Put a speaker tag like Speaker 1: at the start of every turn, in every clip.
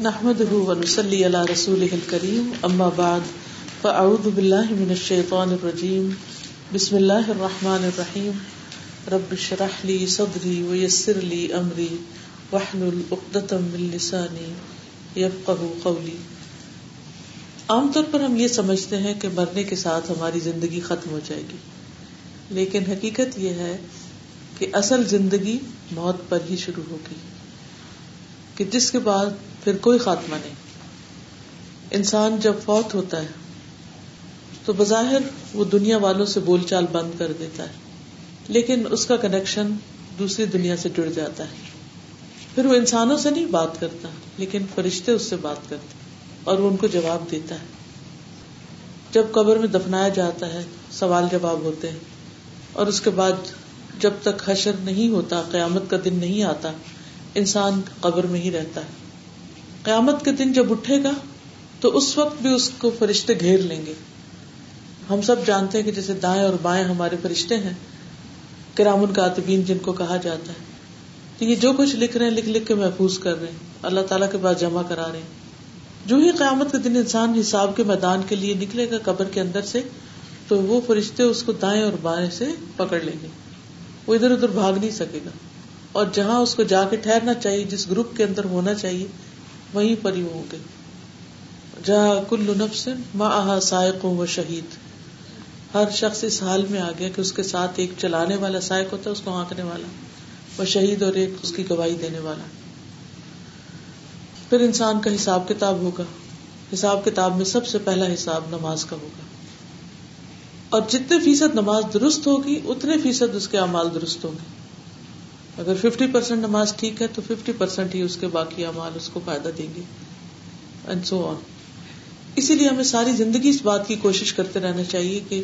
Speaker 1: نحمده ونصلي على رسوله الكريم اما بعد فاعوذ بالله من الشيطان الرجيم. بسم الله الرحمن الرحيم. رب اشرح لي صدري ويسر لي امري واحلل عقدة من لساني يفقهوا قولي. عام طور پر ہم یہ سمجھتے ہیں کہ مرنے کے ساتھ ہماری زندگی ختم ہو جائے گی۔ لیکن حقیقت یہ ہے کہ اصل زندگی موت پر ہی شروع ہوگی۔ کہ جس کے بعد پھر کوئی خاتمہ نہیں۔ انسان جب فوت ہوتا ہے، تو بظاہر وہ دنیا والوں سے بول چال بند کر دیتا ہے، لیکن اس کا کنیکشن دوسری دنیا سے جڑ جاتا ہے۔ پھر وہ انسانوں سے نہیں بات کرتا، لیکن فرشتے اس سے بات کرتے اور وہ ان کو جواب دیتا ہے۔ جب قبر میں دفنایا جاتا ہے، سوال جواب ہوتے ہیں۔ اور اس کے بعد جب تک حشر نہیں ہوتا، قیامت کا دن نہیں آتا، انسان قبر میں ہی رہتا ہے۔ قیامت کے دن جب اٹھے گا، تو اس وقت بھی اس کو فرشتے گھیر لیں گے۔ ہم سب جانتے ہیں کہ جیسے دائیں اور بائیں ہمارے فرشتے ہیں، کرام کاتبین جن کو کہا جاتا ہے۔ تو یہ جو کچھ لکھ رہے ہیں، لکھ لکھ کے محفوظ کر رہے ہیں۔ اللہ تعالیٰ کے پاس جمع کرا رہے ہیں۔ جو ہی قیامت کے دن انسان حساب کے میدان کے لیے نکلے گا قبر کے اندر سے، تو وہ فرشتے اس کو دائیں اور بائیں سے پکڑ لیں گے۔ وہ ادھر ادھر بھاگ نہیں سکے گا۔ اور جہاں اس کو جا کے ٹھہرنا چاہیے، جس گروپ کے اندر ہونا چاہیے وہیں پر ہی ہوں گے جہاں کل نفس ماں سائق و شہید۔ ہر شخص اس حال میں آ گیا کہ اس کے ساتھ ایک چلانے والا سائق ہوتا ہے، اس کو آنکھنے والا، وہ شہید اور ایک اس کی گواہی دینے والا۔ پھر انسان کا حساب کتاب ہوگا۔ حساب کتاب میں سب سے پہلا حساب نماز کا ہوگا۔ اور جتنے فیصد نماز درست ہوگی، اتنے فیصد اس کے امال درست ہوں گے۔ اگر ففٹی پرسینٹ نماز ٹھیک ہے تو ففٹی پرسینٹ ہی اس کے باقی امال اس کو فائدہ دیں گے اینڈ سو آن اسی لیے ہمیں ساری زندگی اس بات کی کوشش کرتے رہنا چاہیے کہ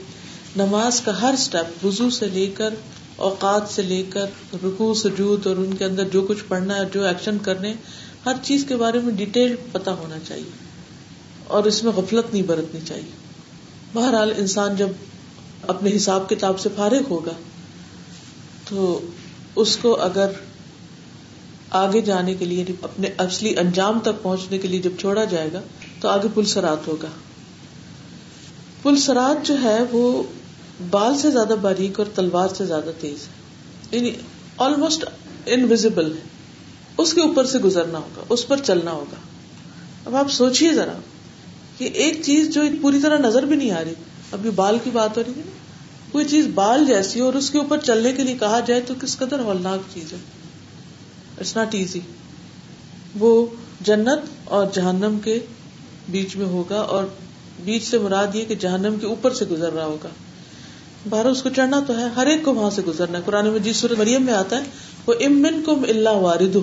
Speaker 1: نماز کا ہر اسٹیپ وزو سے لے کر، اوقات سے لے کر رکو سجود اور ان کے اندر جو کچھ پڑھنا ہے، جو ایکشن کرنے، ہر چیز کے بارے میں ڈیٹیل پتا ہونا چاہیے، اور اس میں غفلت نہیں برتنی چاہیے۔ بہرحال انسان جب اپنے حساب کتاب سے فارغ ہوگا تو اس کو اگر آگے جانے کے لیے، اپنے اصلی انجام تک پہنچنے کے لیے جب چھوڑا جائے گا، تو آگے پل سرات ہوگا۔ پل سرات جو ہے، وہ بال سے زیادہ باریک اور تلوار سے زیادہ تیز ہے۔ یعنی آلموسٹ انویزیبل ہے۔ اس کے اوپر سے گزرنا ہوگا، اس پر چلنا ہوگا۔ اب آپ سوچیے ذرا کہ ایک چیز جو پوری طرح نظر بھی نہیں آ رہی ابھی بال کی بات ہو رہی ہے۔ نا کوئی چیز بال جیسی اور اس کے اوپر چلنے کے لیے کہا جائے تو کس قدر ہولناک چیز ہے۔ اٹس ناٹ ایزی وہ جنت اور جہنم کے بیچ میں ہوگا اور بیچ سے مراد یہ کہ جہنم کے اوپر سے گزر رہا ہوگا۔ باہر اس کو چڑھنا تو ہے، ہر ایک کو وہاں سے گزرنا ہے۔ قرآن مجید سورت مریم میں آتا ہے، وہ امن کم اللہ وارد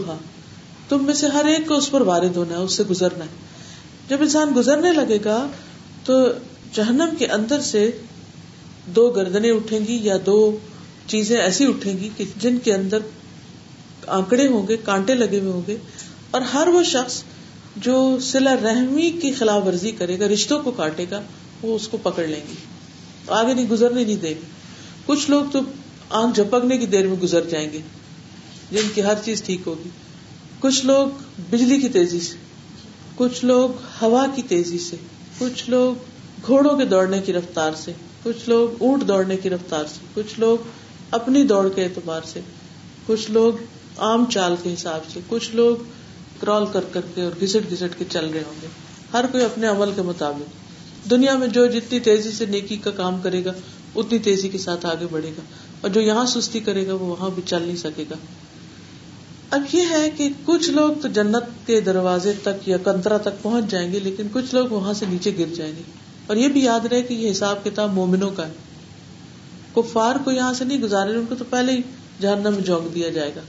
Speaker 1: تم میں سے ہر ایک کو اس پر وارد ہونا ہے، اس سے گزرنا ہے۔ جب انسان گزرنے لگے گا تو جہنم کے اندر سے دو گردنے اٹھیں گی یا دو چیزیں ایسی اٹھیں گی کہ جن کے اندر آنکڑے ہوں گے، کانٹے لگے ہوئے ہوں گے، اور ہر وہ شخص جو سلا رحمی کی خلاف ورزی کرے گا، رشتوں کو کاٹے گا، وہ اس کو پکڑ لیں گی۔ آگے نہیں گزرنے نہیں دیں گے۔ کچھ لوگ تو آنکھ جھپکنے کی دیر میں گزر جائیں گے، جن کی ہر چیز ٹھیک ہوگی۔ کچھ لوگ بجلی کی تیزی سے، کچھ لوگ ہوا کی تیزی سے، کچھ لوگ گھوڑوں کے دوڑنے کی رفتار سے۔ کچھ لوگ اونٹ دوڑنے کی رفتار سے، کچھ لوگ اپنی دوڑ کے اعتبار سے، کچھ لوگ عام چال کے حساب سے، کچھ لوگ کرال کر کر کے اور گھسٹ گھسٹ کے چل رہے ہوں گے۔ ہر کوئی اپنے عمل کے مطابق۔ دنیا میں جو جتنی تیزی سے نیکی کا کام کرے گا، اتنی تیزی کے ساتھ آگے بڑھے گا۔ اور جو یہاں سستی کرے گا، وہ وہاں بھی چل نہیں سکے گا۔ اب یہ ہے کہ کچھ لوگ تو جنت کے دروازے تک یا کنترا تک پہنچ جائیں گے، لیکن کچھ لوگ وہاں سے نیچے گر جائیں گے۔ اور یہ بھی یاد رہے کہ یہ حساب کتاب مومنوں کا ہے۔ کفار کو یہاں سے نہیں گزارے، ان کو تو پہلے ہی جہنم میں جھونک دیا جائے گا۔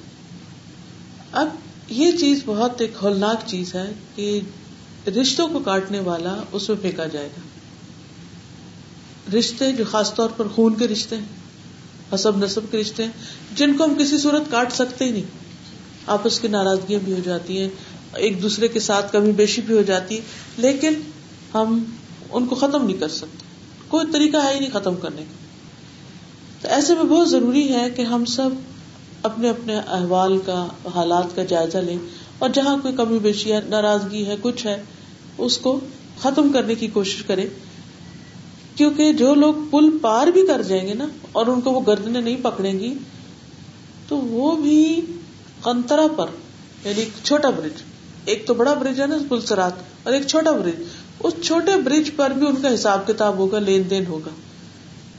Speaker 1: اب یہ چیز بہت ایک ہولناک چیز ہے کہ رشتوں کو کاٹنے والا اس میں پھینکا جائے گا۔ رشتے جو خاص طور پر خون کے رشتے ہیں حسب نصب کے رشتے ہیں، جن کو ہم کسی صورت کاٹ سکتے ہی نہیں۔ آپس کی ناراضگیاں بھی ہو جاتی ہیں، ایک دوسرے کے ساتھ کمی بیشی بھی ہو جاتی ہے۔ لیکن ہم ان کو ختم نہیں کر سکتے۔ کوئی طریقہ ہے ہی نہیں ختم کرنے کا۔ تو ایسے میں بہت ضروری ہے کہ ہم سب اپنے اپنے احوال کا، حالات کا جائزہ لیں۔ اور جہاں کوئی کمی بیشی ہے، ناراضگی ہے، کچھ ہے، اس کو ختم کرنے کی کوشش کرے کیونکہ جو لوگ پل پار بھی کر جائیں گے نا، اور ان کو وہ گردنے نہیں پکڑیں گی، تو وہ بھی کنترا پر یعنی چھوٹا برج ایک تو بڑا برج ہے نا، پل سرات، اور ایک چھوٹا برج اس چھوٹے برج پر بھی ان کا حساب کتاب ہوگا، لین دین ہوگا۔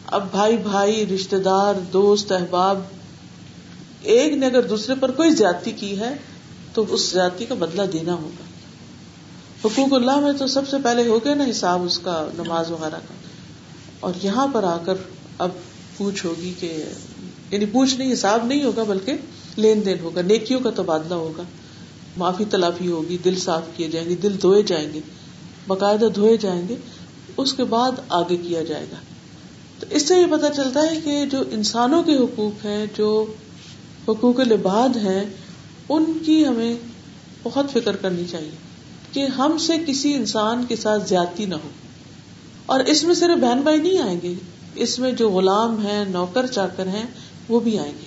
Speaker 1: اب بھائی بھائی رشتے دار، دوست، احباب، ایک نے اگر دوسرے پر کوئی زیادتی کی ہے، تو اس زیادتی کا بدلہ دینا ہوگا۔ حقوق اللہ میں تو سب سے پہلے ہو گیا نا حساب، اس کا نماز وغیرہ کا۔ اور یہاں پر آ کر اب پوچھ ہوگی کہ یعنی پوچھ نہیں، حساب نہیں ہوگا، بلکہ لین دین ہوگا۔ نیکیوں کا تبادلہ ہوگا۔ معافی تلافی ہوگی، دل صاف کیے جائیں گے، دل دھوئے جائیں گے۔ باقاعدہ دھوئے جائیں گے، اس کے بعد آگے کیا جائے گا۔ تو اس سے یہ پتا چلتا ہے کہ جو انسانوں کے حقوق ہیں، جو حقوق لباد ہیں، ان کی ہمیں بہت فکر کرنی چاہیے کہ ہم سے کسی انسان کے ساتھ زیادتی نہ ہو۔ اور اس میں صرف بہن بھائی نہیں آئیں گے، اس میں جو غلام ہیں، نوکر چاکر ہیں، وہ بھی آئیں گے۔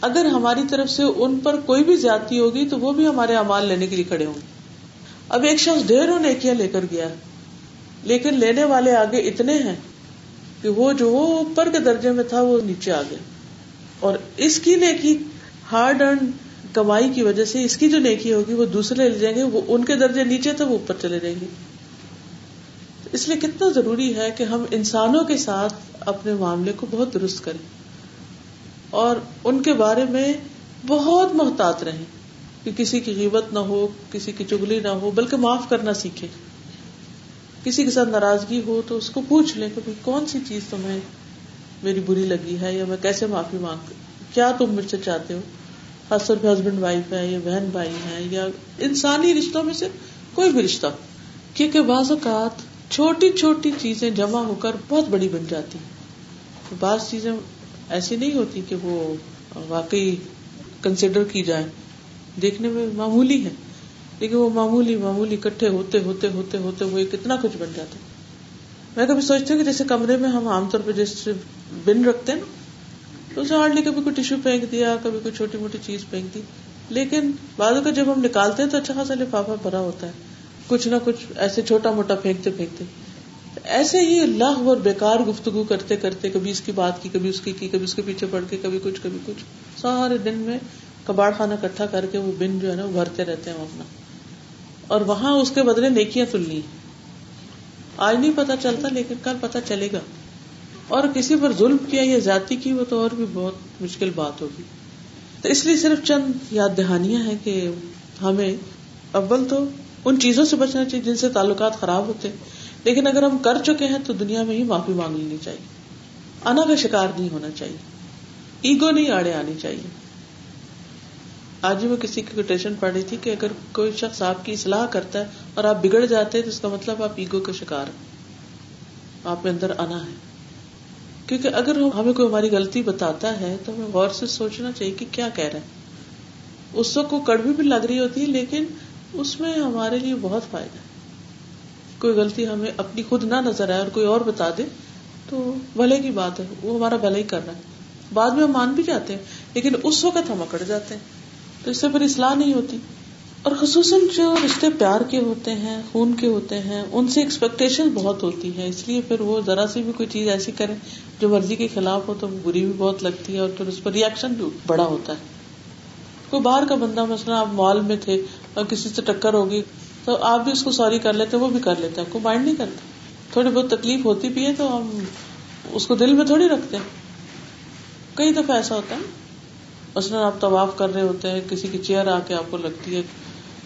Speaker 1: اگر ہماری طرف سے ان پر کوئی بھی زیادتی ہوگی، تو وہ بھی ہمارے امال لینے کے لیے کھڑے ہوں گے۔ اب ایک شخص ڈھیروں نیکیاں لے کر گیا، لیکن لینے والے آگے اتنے ہیں کہ وہ جو وہ اوپر کے درجے میں تھا وہ نیچے آ گیا۔ اور اس کی نیکی، ہارڈ ارن کمائی کی وجہ سے اس کی جو نیکی ہوگی، وہ دوسرے لے جائیں گے، وہ ان کے درجے نیچے تھے، وہ اوپر چلے جائیں گے۔ اس لیے کتنا ضروری ہے کہ ہم انسانوں کے ساتھ اپنے معاملے کو بہت درست کریں اور ان کے بارے میں بہت محتاط رہیں۔ کہ کسی کی قیمت نہ ہو، کسی کی چگلی نہ ہو، بلکہ معاف کرنا سیکھے۔ کسی کے ساتھ ناراضگی ہو تو اس کو پوچھ لیں کہ کون سی چیز تمہیں میری بری لگی ہے یا میں کیسے معافی مانگ؟ کیا تم مجھ سے چاہتے ہو؟ خاص طور پہ ہسبینڈ وائف ہے یا بہن بھائی ہے یا انسانی رشتوں میں سے کوئی بھی رشتہ۔ کیونکہ بعض اوقات چھوٹی چھوٹی چیزیں جمع ہو کر بہت بڑی بن جاتی بعض چیزیں ایسی نہیں ہوتی کہ وہ واقعی کنسیڈر کی جائے دیکھنے میں معمولی ہے۔ لیکن وہ معمولی معمولی اکٹھے ہوتے ہوتے ہوتے ہوتے وہ کتنا کچھ بن جاتا میں کبھی سوچتی ہوں کہ جیسے کمرے میں ہم عام طور پہ جیسے بن رکھتے ہیں نا، تو اسے ہارڈلی کبھی کوئی ٹیشو پھینک دیا، کبھی کوئی چھوٹی موٹی چیز پھینک دی۔ لیکن بعد کا جب ہم نکالتے ہیں تو اچھا خاصا لفافہ بھرا ہوتا ہے۔ کچھ نہ کچھ ایسے چھوٹا موٹا پھینکتے پھینکتے۔ ایسے ہی اللہ اور بےکار گفتگو کرتے کرتے، کبھی اس کی بات کی، کبھی اس کی کی، کبھی اس کے پیچھے پڑ کے، کبھی کچھ کبھی کچھ۔ سارے دن میں کباڑ خانہ کٹھا کر کے وہ بن جو ہے نا بھرتے رہتے ہیں اپنا۔ اور وہاں اس کے بدلے نیکیاں تلنی آج نہیں پتا چلتا لیکن کل پتا چلے گا۔ اور کسی پر ظلم کیا یا زیادتی کی وہ تو اور بھی بہت مشکل بات ہوگی۔ تو اس لیے صرف چند یاد دہانیاں ہیں کہ ہمیں اول تو ان چیزوں سے بچنا چاہیے جن سے تعلقات خراب ہوتے لیکن اگر ہم کر چکے ہیں تو دنیا میں ہی معافی مانگ لینی چاہیے۔ انا کا شکار نہیں ہونا چاہیے۔ ایگو نہیں آڑے آنی چاہیے۔ آج ہی میں کسی کی کوٹیشن پڑھ رہی تھی کہ اگر کوئی شخص آپ کی اصلاح کرتا ہے اور آپ بگڑ جاتے ہیں تو اس کا مطلب آپ ایگو کا شکار آپ میں اندر آنا ہے۔ کیونکہ اگر ہمیں کوئی ہماری غلطی بتاتا ہے تو ہمیں غور سے سوچنا چاہیے کہ کیا کہہ رہا ہے۔ اس وقت کو کڑوی بھی لگ رہی ہوتی ہے لیکن اس میں ہمارے لیے بہت فائدہ ہے۔ کوئی غلطی ہمیں اپنی خود نہ نظر آئے اور کوئی اور بتا دے تو بھلے کی بات ہے۔ وہ ہمارا بھلا ہی کر رہا ہے۔ بعد میں ہم مان بھی جاتے ہیں، لیکن اس وقت ہم اکڑ جاتے ہیں۔ تو اس سے پھر اصلاح نہیں ہوتی۔ اور خصوصاً جو رشتے پیار کے ہوتے ہیں، خون کے ہوتے ہیں، ان سے ایکسپیکٹیشن بہت ہوتی ہے اس لیے پھر وہ ذرا سی بھی کوئی چیز ایسی کرے جو مرضی کے خلاف ہو تو بری بھی بہت لگتی ہے اور پھر اس پر ریئیکشن بھی بڑا ہوتا ہے۔ کوئی باہر کا بندہ مثلاً آپ مال میں تھے اور کسی سے ٹکر ہوگی تو آپ بھی اس کو سوری کر لیتے، وہ بھی کر لیتے آپ کو مائنڈ نہیں کرتے تھوڑی بہت تکلیف ہوتی بھی ہے تو ہم اس کو دل میں تھوڑی رکھتے ہیں۔ کئی دفعہ ایسا ہوتا ہے۔ مثلاً آپ طواف کر رہے ہوتے ہیں، کسی کی چیئر آ کے آپ کو لگتی ہے،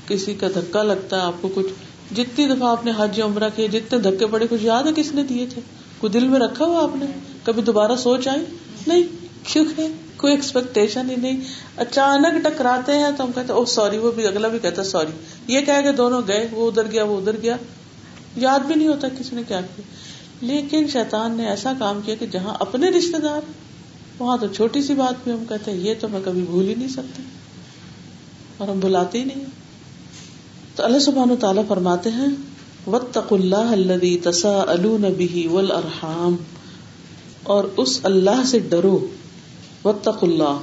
Speaker 1: کسی کا دھکا لگتا ہے، آپ کو کچھ جتنی دفعہ آپ نے حج عمرہ کیے، جتنے دھکے پڑے، کچھ یاد ہے کس نے دیے تھے؟ کوئی دل میں رکھا ہوا آپ نے؟ کبھی دوبارہ سوچ آئی؟ نہیں کیونکہ کوئی ایکسپیکٹیشن ہی نہیں۔ اچانک ٹکراتے ہیں تو ہم کہتے او سوری وہ بھی اگلا بھی کہتا سوری یہ کہہ کہ دونوں گئے، وہ ادھر گیا، وہ ادھر گیا۔ یاد بھی نہیں ہوتا کسی نے کیا کیا۔ لیکن شیطان نے ایسا کام کیا کہ جہاں اپنے رشتے دار وہاں تو چھوٹی سی بات بھی ہم کہتے ہیں، یہ تو میں کبھی بھول ہی نہیں سکتے اور ہم بلاتے ہی نہیں۔ تو اللہ سبحان تعالیٰ فرماتے ہیں وط اللہ الذي تساءلون به والارحام اور اس اللہ سے ڈرو۔ وط اللہ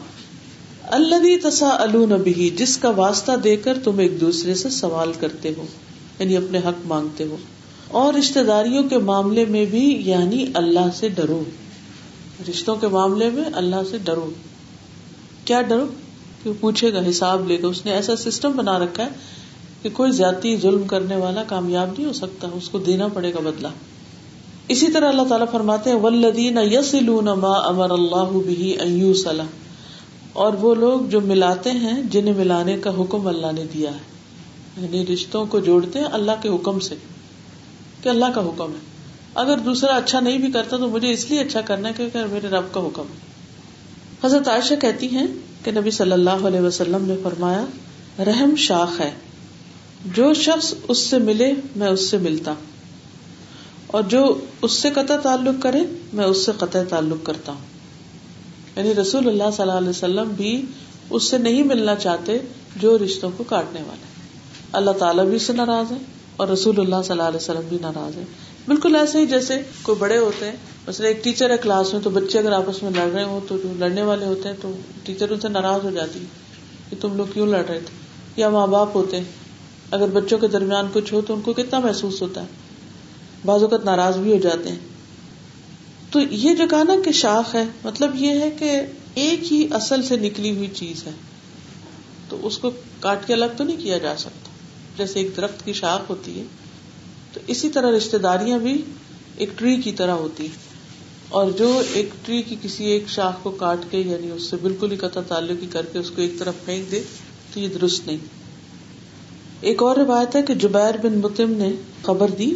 Speaker 1: اللہ تسا البی جس کا واسطہ دے کر تم ایک دوسرے سے سوال کرتے ہو یعنی اپنے حق مانگتے ہو۔ اور رشتے داریوں کے معاملے میں بھی یعنی اللہ سے ڈرو۔ رشتوں کے معاملے میں اللہ سے ڈرو۔ کیا ڈرو؟ کہ پوچھے گا، حساب لے گا۔ اس نے ایسا سسٹم بنا رکھا ہے کہ کوئی زیادتی ظلم کرنے والا کامیاب نہیں ہو سکتا، اس کو دینا پڑے گا بدلا اسی طرح اللہ تعالیٰ فرماتے ہیں ولدین یس ما امر اللہ بھی اور وہ لوگ جو ملاتے ہیں، جنہیں ملانے کا حکم اللہ نے دیا ہے۔ یعنی رشتوں کو جوڑتے ہیں اللہ کے حکم سے، کہ اللہ کا حکم ہے۔ اگر دوسرا اچھا نہیں بھی کرتا تو مجھے اس لیے اچھا کرنا ہے کیونکہ میرے رب کا حکم ہے۔ حضرت عائشہ کہتی ہیں کہ نبی صلی اللہ علیہ وسلم نے فرمایا، رحم شاخ ہے۔ جو شخص اس سے ملے، میں اس سے ملتا۔ اور جو اس سے قطع تعلق کرے، میں اس سے قطع تعلق کرتا ہوں۔ یعنی رسول اللہ صلی اللہ علیہ وسلم بھی اس سے نہیں ملنا چاہتے جو رشتوں کو کاٹنے والے۔ اللہ تعالیٰ بھی اس سے ناراض ہے اور رسول اللہ صلی اللہ علیہ وسلم بھی ناراض ہے۔ بالکل ایسے ہی جیسے کوئی بڑے ہوتے ہیں، مثلا ایک ٹیچر ہے کلاس میں، تو بچے اگر آپس میں لڑ رہے ہوں تو جو لڑنے والے ہوتے ہیں تو ٹیچر ان سے ناراض ہو جاتی ہے کہ تم لوگ کیوں لڑ رہے تھے؟ یا ماں باپ ہوتے ہیں۔ اگر بچوں کے درمیان کچھ ہو تو ان کو کتنا محسوس ہوتا ہے؟ بعض اوقات ناراض بھی ہو جاتے ہیں۔ تو یہ جو کہا نا کہ شاخ ہے مطلب یہ ہے کہ ایک ہی اصل سے نکلی ہوئی چیز ہے۔ تو اس کو کاٹ کے الگ تو نہیں کیا جا سکتا۔ جیسے ایک درخت کی شاخ ہوتی ہے اسی طرح رشتے داریاں بھی ایک ٹری کی طرح ہوتی اور جو ایک ٹری کی کسی ایک شاخ کو کاٹ کے یعنی اس سے بالکل ہی قطع تعلق ہی کر کے اس کو ایک طرف پھینک دے، تو یہ درست نہیں۔ ایک اور روایت ہے کہ جبیر بن متم نے خبر دی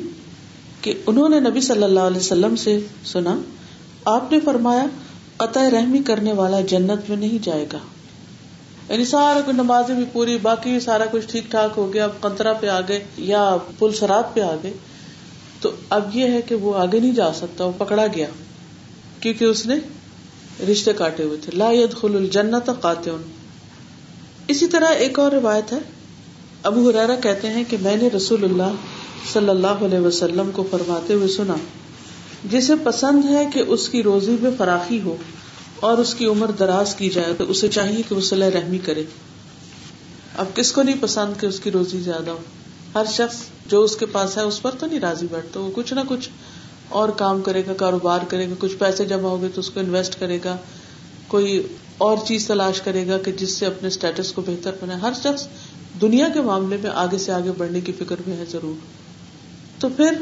Speaker 1: کہ انہوں نے نبی صلی اللہ علیہ وسلم سے سنا، آپ نے فرمایا، قطع رحمی کرنے والا جنت میں نہیں جائے گا۔ یعنی سارا کچھ نمازیں بھی پوری، باقی سارا کچھ ٹھیک ٹھاک ہو گیا، اب کنترا پہ آ گئے یا پل سرات پہ آ گئے تو اب یہ ہے کہ وہ آگے نہیں جا سکتا، وہ پکڑا گیا، کیونکہ اس نے رشتے کاٹے ہوئے تھے۔ لا يدخل الجنت قاتل اسی طرح ایک اور روایت ہے۔ ابو حرارا کہتے ہیں کہ میں نے رسول اللہ صلی اللہ علیہ وسلم کو فرماتے ہوئے سنا، جسے پسند ہے کہ اس کی روزی میں فراخی ہو۔ اور اس کی عمر دراز کی جائے تو اسے چاہیے کہ وہ صلاح رحمی کرے۔ اب کس کو نہیں پسند کہ اس کی روزی زیادہ ہو؟ ہر شخص جو اس کے پاس ہے اس پر تو نہیں راضی بیٹھتا، وہ کچھ نہ کچھ اور کام کرے گا، کاروبار کرے گا، کچھ پیسے جمع ہو گئے تو اس کو انویسٹ کرے گا، کوئی اور چیز تلاش کرے گا کہ جس سے اپنے اسٹیٹس کو بہتر بنائے۔ ہر شخص دنیا کے معاملے میں آگے سے آگے بڑھنے کی فکر میں ہے ضرور۔ تو پھر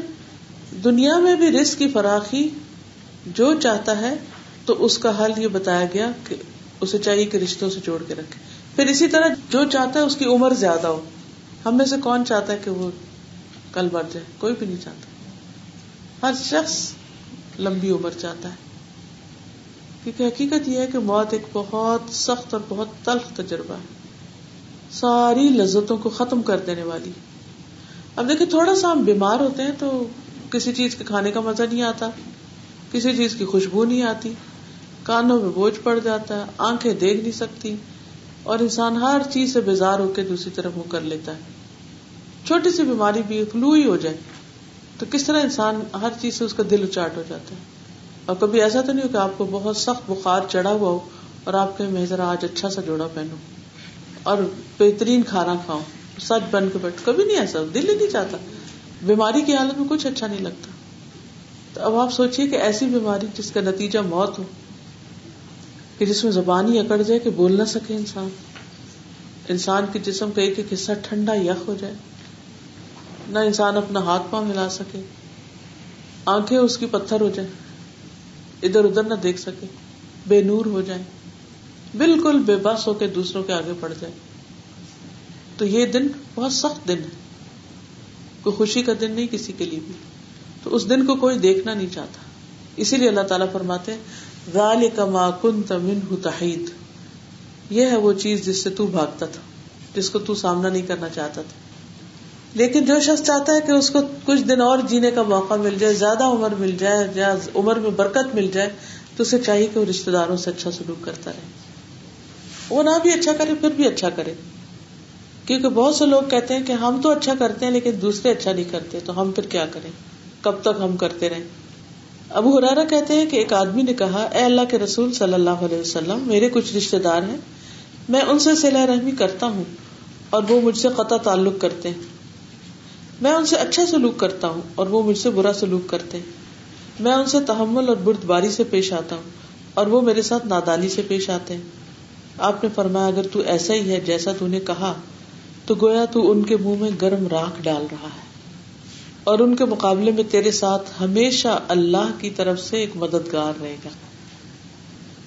Speaker 1: دنیا میں بھی رسک کی فراخی جو چاہتا ہے تو اس کا حل یہ بتایا گیا کہ اسے چاہیے کہ رشتوں سے جوڑ کے رکھے۔ پھر اسی طرح جو چاہتا ہے اس کی عمر زیادہ ہو۔ ہم میں سے کون چاہتا ہے کہ وہ کل مر جائے؟ کوئی بھی نہیں چاہتا۔ ہر شخص لمبی عمر چاہتا ہے۔ کیونکہ حقیقت یہ ہے کہ موت ایک بہت سخت اور بہت تلخ تجربہ ہے۔ ساری لذتوں کو ختم کر دینے والی۔ اب دیکھیں، تھوڑا سا ہم بیمار ہوتے ہیں تو کسی چیز کے کھانے کا مزہ نہیں آتا، کسی چیز کی خوشبو نہیں آتی۔ کانوں میں بوجھ پڑ جاتا ہے، آنکھیں دیکھ نہیں سکتی۔ اور انسان ہر چیز سے بیزار ہو کے دوسری طرف منہ کر لیتا ہے۔ چھوٹی سی بیماری بھی فلو ہی ہو جائے۔ تو کس طرح انسان ہر چیز سے اس کا دل اچاٹ ہو جاتا ہے؟ اور کبھی ایسا تو نہیں ہو کہ آپ کو بہت سخت بخار چڑھا ہوا ہو اور آپ کے میں ذرا آج اچھا سا جوڑا پہنو اور بہترین کھانا کھاؤ سچ بن کے بیٹھ کبھی نہیں ایسا دل ہی نہیں چاہتا۔ بیماری کی حالت میں کچھ اچھا نہیں لگتا۔ تو اب آپ سوچیے کہ ایسی بیماری جس کا نتیجہ موت ہو کہ جس میں زبان ہی اکڑ جائے کہ بول نہ سکے انسان۔ انسان کے جسم کا ایک ایک حصہ ٹھنڈا یخ ہو جائے۔ نہ انسان اپنا ہاتھ پاؤں ملا سکے۔ آنکھیں اس کی پتھر ہو جائے ادھر ادھر نہ دیکھ سکے۔ بے نور ہو جائے بالکل بے بس ہو کے دوسروں کے آگے پڑ جائے تو یہ دن بہت سخت دن ہے۔ کوئی خوشی کا دن نہیں کسی کے لیے بھی۔ تو اس دن کو کوئی دیکھنا نہیں چاہتا۔ اسی لیے اللہ تعالیٰ فرماتے کن تمن تحید۔ یہ ہے وہ چیز جس سے تو بھاگتا تھا، جس کو تو سامنا نہیں کرنا چاہتا تھا۔ لیکن جو شخص چاہتا ہے کہ اس کو کچھ دن اور جینے کا موقع مل جائے، زیادہ عمر مل جائے، یا عمر میں برکت مل جائے، تو اسے چاہیے کہ وہ رشتے داروں سے اچھا سلوک کرتا رہے۔ وہ نہ بھی اچھا کرے، پھر بھی اچھا کرے۔ کیونکہ بہت سے لوگ کہتے ہیں کہ ہم تو اچھا کرتے ہیں، لیکن دوسرے اچھا نہیں کرتے، تو ہم پھر کیا کریں؟ کب تک ہم کرتے رہے ابو ہرارا کہتے ہیں کہ ایک آدمی نے کہا، اے اللہ کے رسول صلی اللہ علیہ وسلم، میرے کچھ رشتے دار ہیں، میں ان سے سلا رحمی کرتا ہوں اور وہ مجھ سے قطع تعلق کرتے ہیں۔ میں ان سے اچھا سلوک کرتا ہوں اور وہ مجھ سے برا سلوک کرتے ہیں۔ میں ان سے تحمل اور برد باری سے پیش آتا ہوں اور وہ میرے ساتھ نادانی سے پیش آتے ہیں۔ آپ نے فرمایا، اگر تو ایسا ہی ہے جیسا تو نے کہا، تو گویا تو ان کے منہ میں گرم راکھ ڈال رہا ہے۔ اور ان کے مقابلے میں تیرے ساتھ ہمیشہ اللہ کی طرف سے ایک مددگار رہے گا۔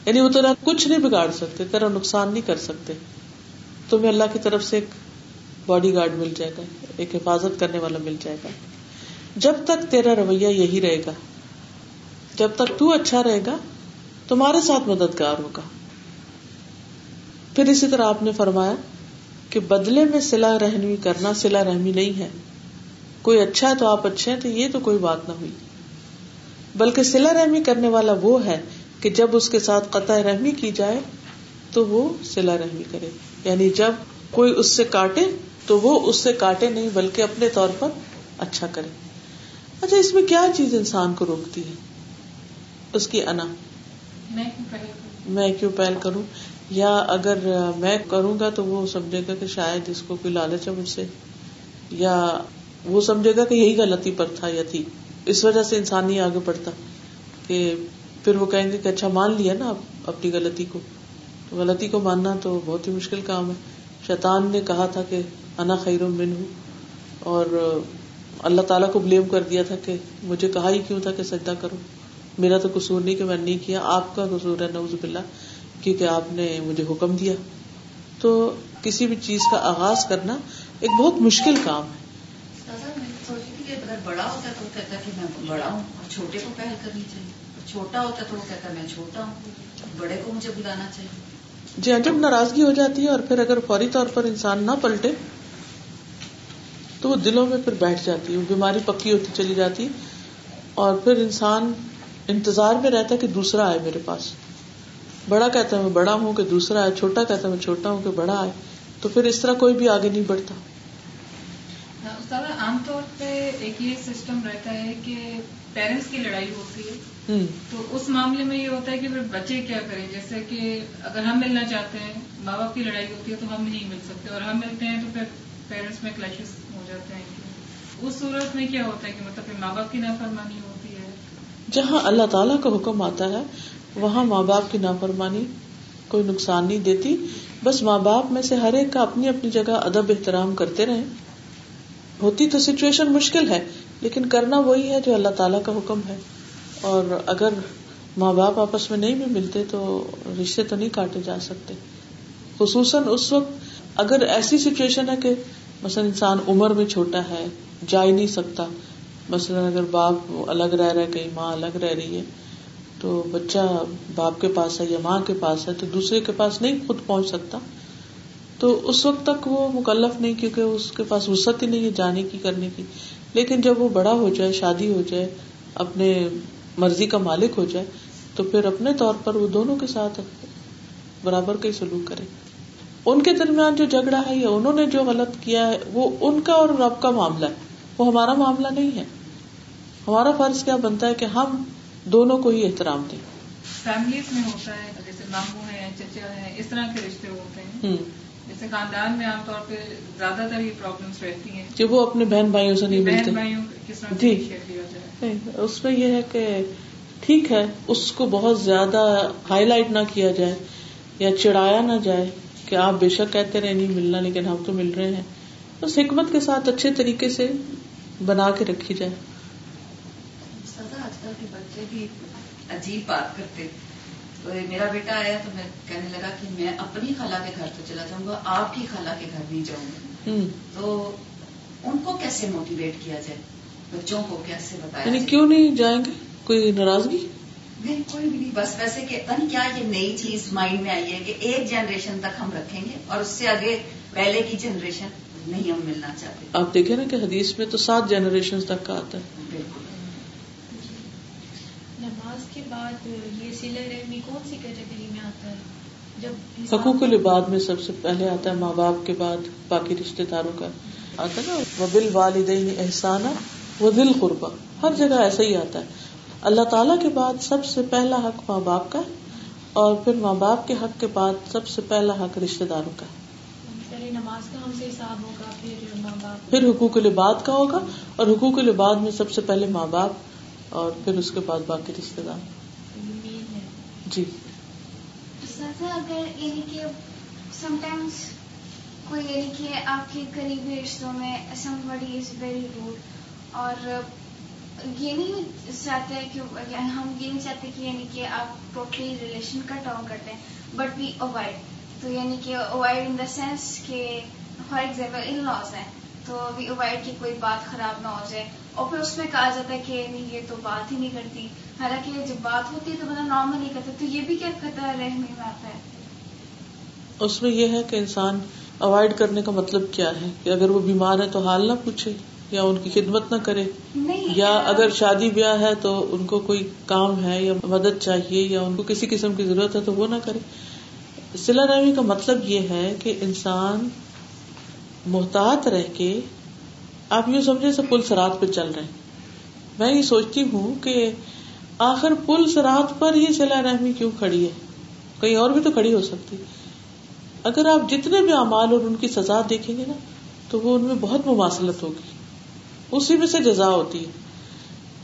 Speaker 1: یعنی وہ تیرا کچھ نہیں بگاڑ سکتے، تیرا نقصان نہیں کر سکتے۔ تمہیں اللہ کی طرف سے ایک باڈی گارڈ مل جائے گا، ایک حفاظت کرنے والا مل جائے گا۔ جب تک تیرا رویہ یہی رہے گا، جب تک تو اچھا رہے گا، تمہارے ساتھ مددگار ہوگا۔ پھر اسی طرح آپ نے فرمایا کہ بدلے میں سلا رحمی کرنا سلا رحمی نہیں ہے۔ کوئی اچھا ہے تو آپ اچھے ہیں تو یہ تو کوئی بات نہ ہوئی۔ بلکہ سلا رحمی کرنے والا وہ ہے کہ جب اس کے ساتھ قطع رحمی کی جائے تو وہ سلا رحمی کرے۔ یعنی جب کوئی اس سے کاٹے تو وہ اس سے کاٹے نہیں بلکہ اپنے طور پر اچھا کرے۔ اچھا اس میں کیا چیز انسان کو روکتی ہے؟ اس کی انا۔ میں کیوں پہل کروں؟ یا اگر میں کروں گا تو وہ سمجھے گا کہ شاید اس کو کوئی لالچ ہے مجھ سے۔ یا وہ سمجھے گا کہ یہی غلطی پر تھا یا تھی۔ اس وجہ سے انسان نہیں آگے بڑھتا کہ پھر وہ کہیں گے کہ اچھا مان لیا نا اپنی غلطی کو۔ تو غلطی کو ماننا تو بہت ہی مشکل کام ہے۔ شیطان نے کہا تھا کہ انا خیر من ہوں اور اللہ تعالیٰ کو بلیم کر دیا تھا کہ مجھے کہا ہی کیوں تھا کہ سجدہ کرو۔ میرا تو قصور نہیں کہ میں نہیں کیا، آپ کا قصور ہے نوز باللہ، کیونکہ آپ نے مجھے حکم دیا۔ تو کسی بھی چیز کا آغاز کرنا ایک بہت مشکل کام ہے۔ بڑا ہوتا ہے تو کہتا کہ میں بڑا ہوں اور چھوٹے کو پہل کرنی چاہیے۔ چھوٹا ہوتا تو وہ کہتا میں چھوٹا ہوں۔ بڑے کو مجھے بلانا چاہیے۔ جی ہاں، جب ناراضگی ہو جاتی ہے اور پھر اگر فوری طور پر انسان نہ پلٹے، تو وہ دلوں میں پھر بیٹھ جاتی ہے، وہ بیماری پکی ہوتی چلی جاتی اور پھر انسان انتظار میں رہتا ہے کہ دوسرا آئے میرے پاس۔ بڑا کہتا ہے میں بڑا ہوں کہ دوسرا آئے، چھوٹا کہتا ہے میں چھوٹا ہوں کہ بڑا آئے۔ تو پھر اس طرح کوئی بھی آگے نہیں بڑھتا۔
Speaker 2: عام طور پہ ایک یہ سسٹم رہتا ہے کہ پیرنٹس کی لڑائی ہوتی ہے۔ تو اس معاملے میں یہ ہوتا ہے کہ پھر بچے کیا کریں؟ جیسے کہ اگر ہم ملنا چاہتے ہیں ماں باپ کی لڑائی ہوتی ہے تو ہم نہیں مل سکتے اور ہم ملتے ہیں تو پھر پیرنٹس میں کلیشز ہو جاتے ہیں۔ اس صورت میں کیا ہوتا ہے کہ مطلب ماں باپ کی نافرمانی ہوتی ہے۔
Speaker 1: جہاں اللہ تعالیٰ کا حکم آتا ہے وہاں ماں باپ کی نافرمانی کوئی نقصان نہیں دیتی۔ بس ماں باپ میں سے ہر ایک کا اپنی اپنی جگہ ادب احترام کرتے رہے ہوتی تو سچویشن مشکل ہے، لیکن کرنا وہی ہے جو اللہ تعالیٰ کا حکم ہے۔ اور اگر ماں باپ آپس میں نہیں بھی ملتے تو رشتے تو نہیں کاٹے جا سکتے۔ خصوصاً اس وقت اگر ایسی سچویشن ہے کہ مثلاً انسان عمر میں چھوٹا ہے، جا ہی نہیں سکتا۔ مثلاً اگر باپ الگ رہ رہا ہے، کہیں ماں الگ رہ رہی ہے، تو بچہ باپ کے پاس ہے یا ماں کے پاس ہے، تو دوسرے کے پاس نہیں خود پہنچ سکتا۔ تو اس وقت تک وہ مکلف نہیں کیونکہ اس کے پاس وسط ہی نہیں ہے جانے کی کرنے کی۔ لیکن جب وہ بڑا ہو جائے شادی ہو جائے اپنے مرضی کا مالک ہو جائے تو پھر اپنے طور پر وہ دونوں کے ساتھ برابر کا ہی سلوک کرے۔ ان کے درمیان جو جھگڑا ہے یا انہوں نے جو غلط کیا ہے وہ ان کا اور رب کا معاملہ ہے۔ وہ ہمارا معاملہ نہیں ہے۔ ہمارا فرض کیا بنتا ہے کہ ہم دونوں کو ہی احترام دیں۔
Speaker 2: فیملیز میں ہوتا ہے جیسے ماموں ہے چچا ہے اس طرح کے رشتے ہوتے ہیں۔ جیسے خاندان میں عام طور پہ زیادہ تر یہ پرابلمس رہتی ہیں۔
Speaker 1: کہ وہ اپنے بہن بھائیوں سے نہیں ملتے۔ جی۔ اس میں یہ ہے کہ ٹھیک ہے اس کو بہت زیادہ ہائی لائٹ نہ کیا جائے یا چڑھایا نہ جائے کہ آپ بے شک کہتے رہے نہیں ملنا لیکن ہم تو مل رہے ہیں۔ بس حکمت کے ساتھ اچھے طریقے سے بنا کے رکھی جائے۔
Speaker 3: آج کل کے بچے بھی عجیب بات کرتے تو میرا بیٹا آیا تو میں کہنے لگا کہ میں اپنی خالہ کے گھر تو چلا جاؤں گا آپ کی خالہ کے گھر نہیں جاؤں گا تو ان کو کیسے موٹیویٹ کیا جائے؟ بچوں کو کیسے بتایا
Speaker 1: یعنی کیوں نہیں جائیں گے؟ کوئی ناراضگی؟
Speaker 3: نہیں کوئی بھی نہیں بس ویسے کہ کیا یہ نئی چیز مائنڈ میں آئی ہے کہ ایک جنریشن تک ہم رکھیں گے اور اس سے آگے پہلے کی جنریشن نہیں ہم ملنا چاہتے۔
Speaker 1: آپ دیکھیں نا کہ حدیث میں تو سات جنریشن تک کا آتا ہے۔ بالکل۔
Speaker 4: کے بعد یہ سلا رحمی کون سی کیٹیگری میں آتا ہے؟
Speaker 1: جب حقوق العباد میں سب سے پہلے آتا ہے ماں باپ کے بعد باقی رشتے داروں کا۔ آتا ہے نا وہ بل والدین احسان وہ دل قربا ہر جگہ ایسا ہی آتا ہے۔ اللہ تعالیٰ کے بعد سب سے پہلا حق ماں باپ کا اور پھر ماں باپ کے حق کے بعد سب سے پہلا حق رشتے داروں کا۔
Speaker 4: نماز کا ہم سے حساب ہوگا پھر ماں باپ۔
Speaker 1: پھر حقوق العباد کا ہوگا اور حقوق العباد میں سب سے پہلے ماں باپ۔ اور پھر اس کے بعد باقی رشتے دار۔ جی۔
Speaker 5: اگر یعنی کہ کوئی یعنی کہ آپ کے قریبی رشتوں میں سم بڑی از ویری روڈ اور یہ نہیں چاہتے کہ ہم یہ نہیں چاہتے کہ یعنی کہ آپ ٹوٹلی ریلیشن کٹ آن کرتے ہیں بٹ وی اوائڈ تو یعنی کہ اوائڈ ان دا سینس کہ فار ایگزامپل ان لاس ہیں تو وی اوائڈ کی کوئی بات خراب نہ ہو جائے۔ اور پھر اس میں کہا جاتا ہے کہ نہیں یہ تو بات ہی نہیں کرتی۔ حالانکہ جب بات ہوتی ہے تو بندہ نارمل نہیں کرتا تو یہ بھی کیا خطرہ رہنے میں آتا ہے۔
Speaker 1: اس میں یہ ہے کہ انسان اوائڈ کرنے کا مطلب کیا ہے؟ کہ اگر وہ بیمار ہے تو حال نہ پوچھے یا ان کی خدمت نہ کرے۔ یا اگر شادی بیاہ ہے تو ان کو کوئی کام ہے یا مدد چاہیے یا ان کو کسی قسم کی ضرورت ہے تو وہ نہ کرے۔ سلا رحمی کا مطلب یہ ہے کہ انسان محتاط رہ کے آپ یوں سمجھے سے پل سرات پہ چل رہے ہیں۔ میں یہ سوچتی ہوں کہ آخر پل سرات پر یہ سلا رحمی کیوں کھڑی ہے؟ کہیں اور بھی تو کھڑی ہو سکتی۔ اگر آپ جتنے بھی امال اور ان کی سزا دیکھیں گے نا، تو وہ ان میں بہت مماثلت ہوگی۔ اسی میں سے جزا ہوتی ہے۔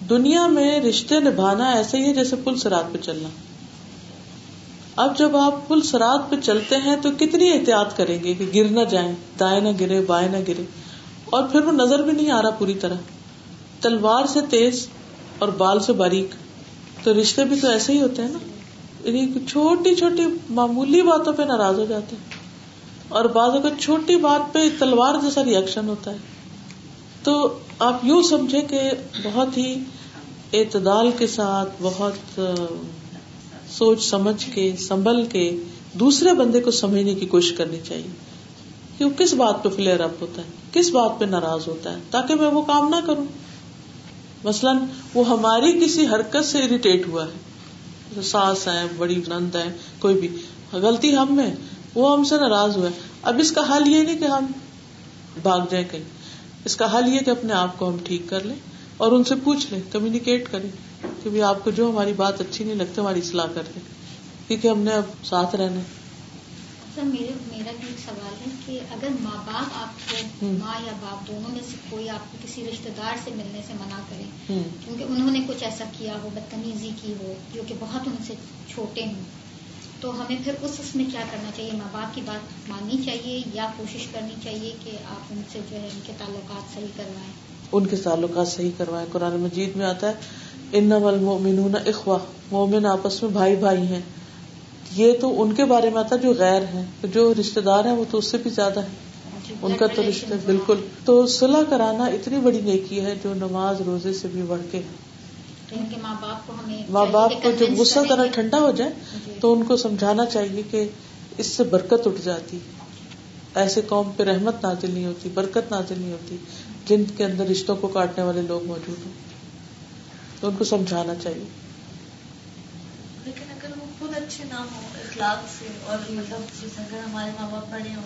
Speaker 1: دنیا میں رشتے نبھانا ایسے ہی ہے جیسے پل سرات پہ چلنا۔ اب جب آپ پل سرات پہ چلتے ہیں تو کتنی احتیاط کریں گے کہ گر نہ جائیں، دائیں نہ گرے، بائیں نہ گرے۔ اور پھر وہ نظر بھی نہیں آ رہا پوری طرح۔ تلوار سے تیز اور بال سے باریک۔ تو رشتے بھی تو ایسے ہی ہوتے ہیں نا۔ یعنی چھوٹی چھوٹی معمولی باتوں پہ ناراض ہو جاتے ہیں۔ اور بعض اگر چھوٹی بات پہ تلوار جیسا ریئیکشن ہوتا ہے۔ تو آپ یوں سمجھے کہ بہت ہی اعتدال کے ساتھ، بہت سوچ سمجھ کے، سنبھل کے دوسرے بندے کو سمجھنے کی کوشش کرنی چاہیے۔ کہ وہ کس بات پہ فلیئر اپ ہوتا ہے؟ کس بات پہ ناراض ہوتا ہے؟ تاکہ میں وہ کام نہ کروں۔ مثلاً وہ ہماری کسی حرکت سے اریٹیٹ ہوا ہے۔ ساس ہے بڑی نند ہے کوئی بھی۔ غلطی ہم میں، وہ ہم سے ناراض ہوا ہے۔ اب اس کا حل یہ نہیں کہ ہم بھاگ جائیں کہیں۔ اس کا حل یہ کہ اپنے آپ کو ہم ٹھیک کر لیں اور ان سے پوچھ لیں کمیونیکیٹ کریں کہ آپ کو جو ہماری بات اچھی نہیں لگتی، ہماری اصلاح کر دیں۔ کیونکہ ہم نے اب ساتھ رہنا
Speaker 6: سر میرے میرا بھی ایک سوال ہے کہ اگر ماں باپ آپ کو ماں یا باپ دونوں میں سے کوئی آپ کو کسی رشتے دار سے ملنے سے منع کرے کیونکہ انہوں نے کچھ ایسا کیا ہو بدتمیزی کی ہو جو کہ بہت ان سے چھوٹے ہوں تو ہمیں پھر اس اس میں کیا کرنا چاہیے؟ ماں باپ کی بات ماننی چاہیے یا کوشش کرنی چاہیے کہ آپ ان سے جو ہے ان کے تعلقات صحیح کروائیں؟
Speaker 1: ان کے تعلقات صحیح کروائیں۔ قرآن مجید میں آتا ہے ان والمؤمنون اخوا مومن آپس میں بھائی بھائی ہیں۔ یہ تو ان کے بارے میں آتا جو غیر ہے جو رشتے دار ہیں وہ تو اس سے بھی زیادہ ہے جی، ان کا تو رشتے بالکل۔ تو صلاح کرانا اتنی بڑی نیکی ہے جو نماز روزے سے بھی بڑھ کے۔
Speaker 6: ماں باپ کو
Speaker 1: ماں باپ کو جب غصہ طرح ٹھنڈا ہو جائے جی۔ تو ان کو سمجھانا چاہیے کہ اس سے برکت اٹھ جاتی۔ ایسے قوم پہ رحمت نازل نہیں ہوتی برکت نازل نہیں ہوتی جن کے اندر رشتوں کو کاٹنے والے لوگ موجود ہوں۔ تو ان کو سمجھانا چاہیے۔
Speaker 7: اگر وہ خود اچھے نہ ہو اخلاق سے اور مطلب جیسے اگر ہمارے ماں باپ بڑے ہوں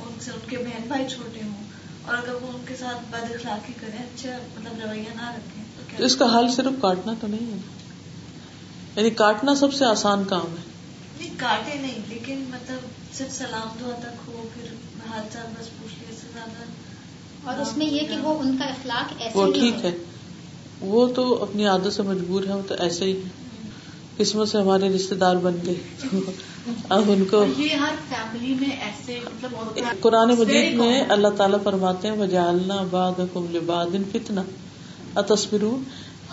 Speaker 7: ان سے ان کے بہن بھائی چھوٹے ہوں اور اگر وہ ان کے ساتھ بد اخلاقی کریں اچھا مطلب رویہ نہ رکھیں
Speaker 1: تو اس کا حل صرف کاٹنا تو نہیں ہے۔ یعنی کاٹنا سب سے آسان کام ہے۔
Speaker 7: نہیں کاٹے نہیں لیکن مطلب صرف سلام دعا تک ہو پھر حال چال بس پوچھ لیے سے زیادہ۔
Speaker 6: اور اس میں یہ کہ وہ ان کا اخلاق ایسے
Speaker 1: وہ ٹھیک ہے۔ وہ تو اپنی عادت سے مجبور ہے وہ تو ایسے ہی قسمت سے ہمارے رشتے دار بن گئے۔ اب ان کو
Speaker 7: ہر فیملی میں ایسے مطلب
Speaker 1: قرآن مجید میں اللہ تعالیٰ فرماتے ہیں وجالنا باد باد فتنا اتصبر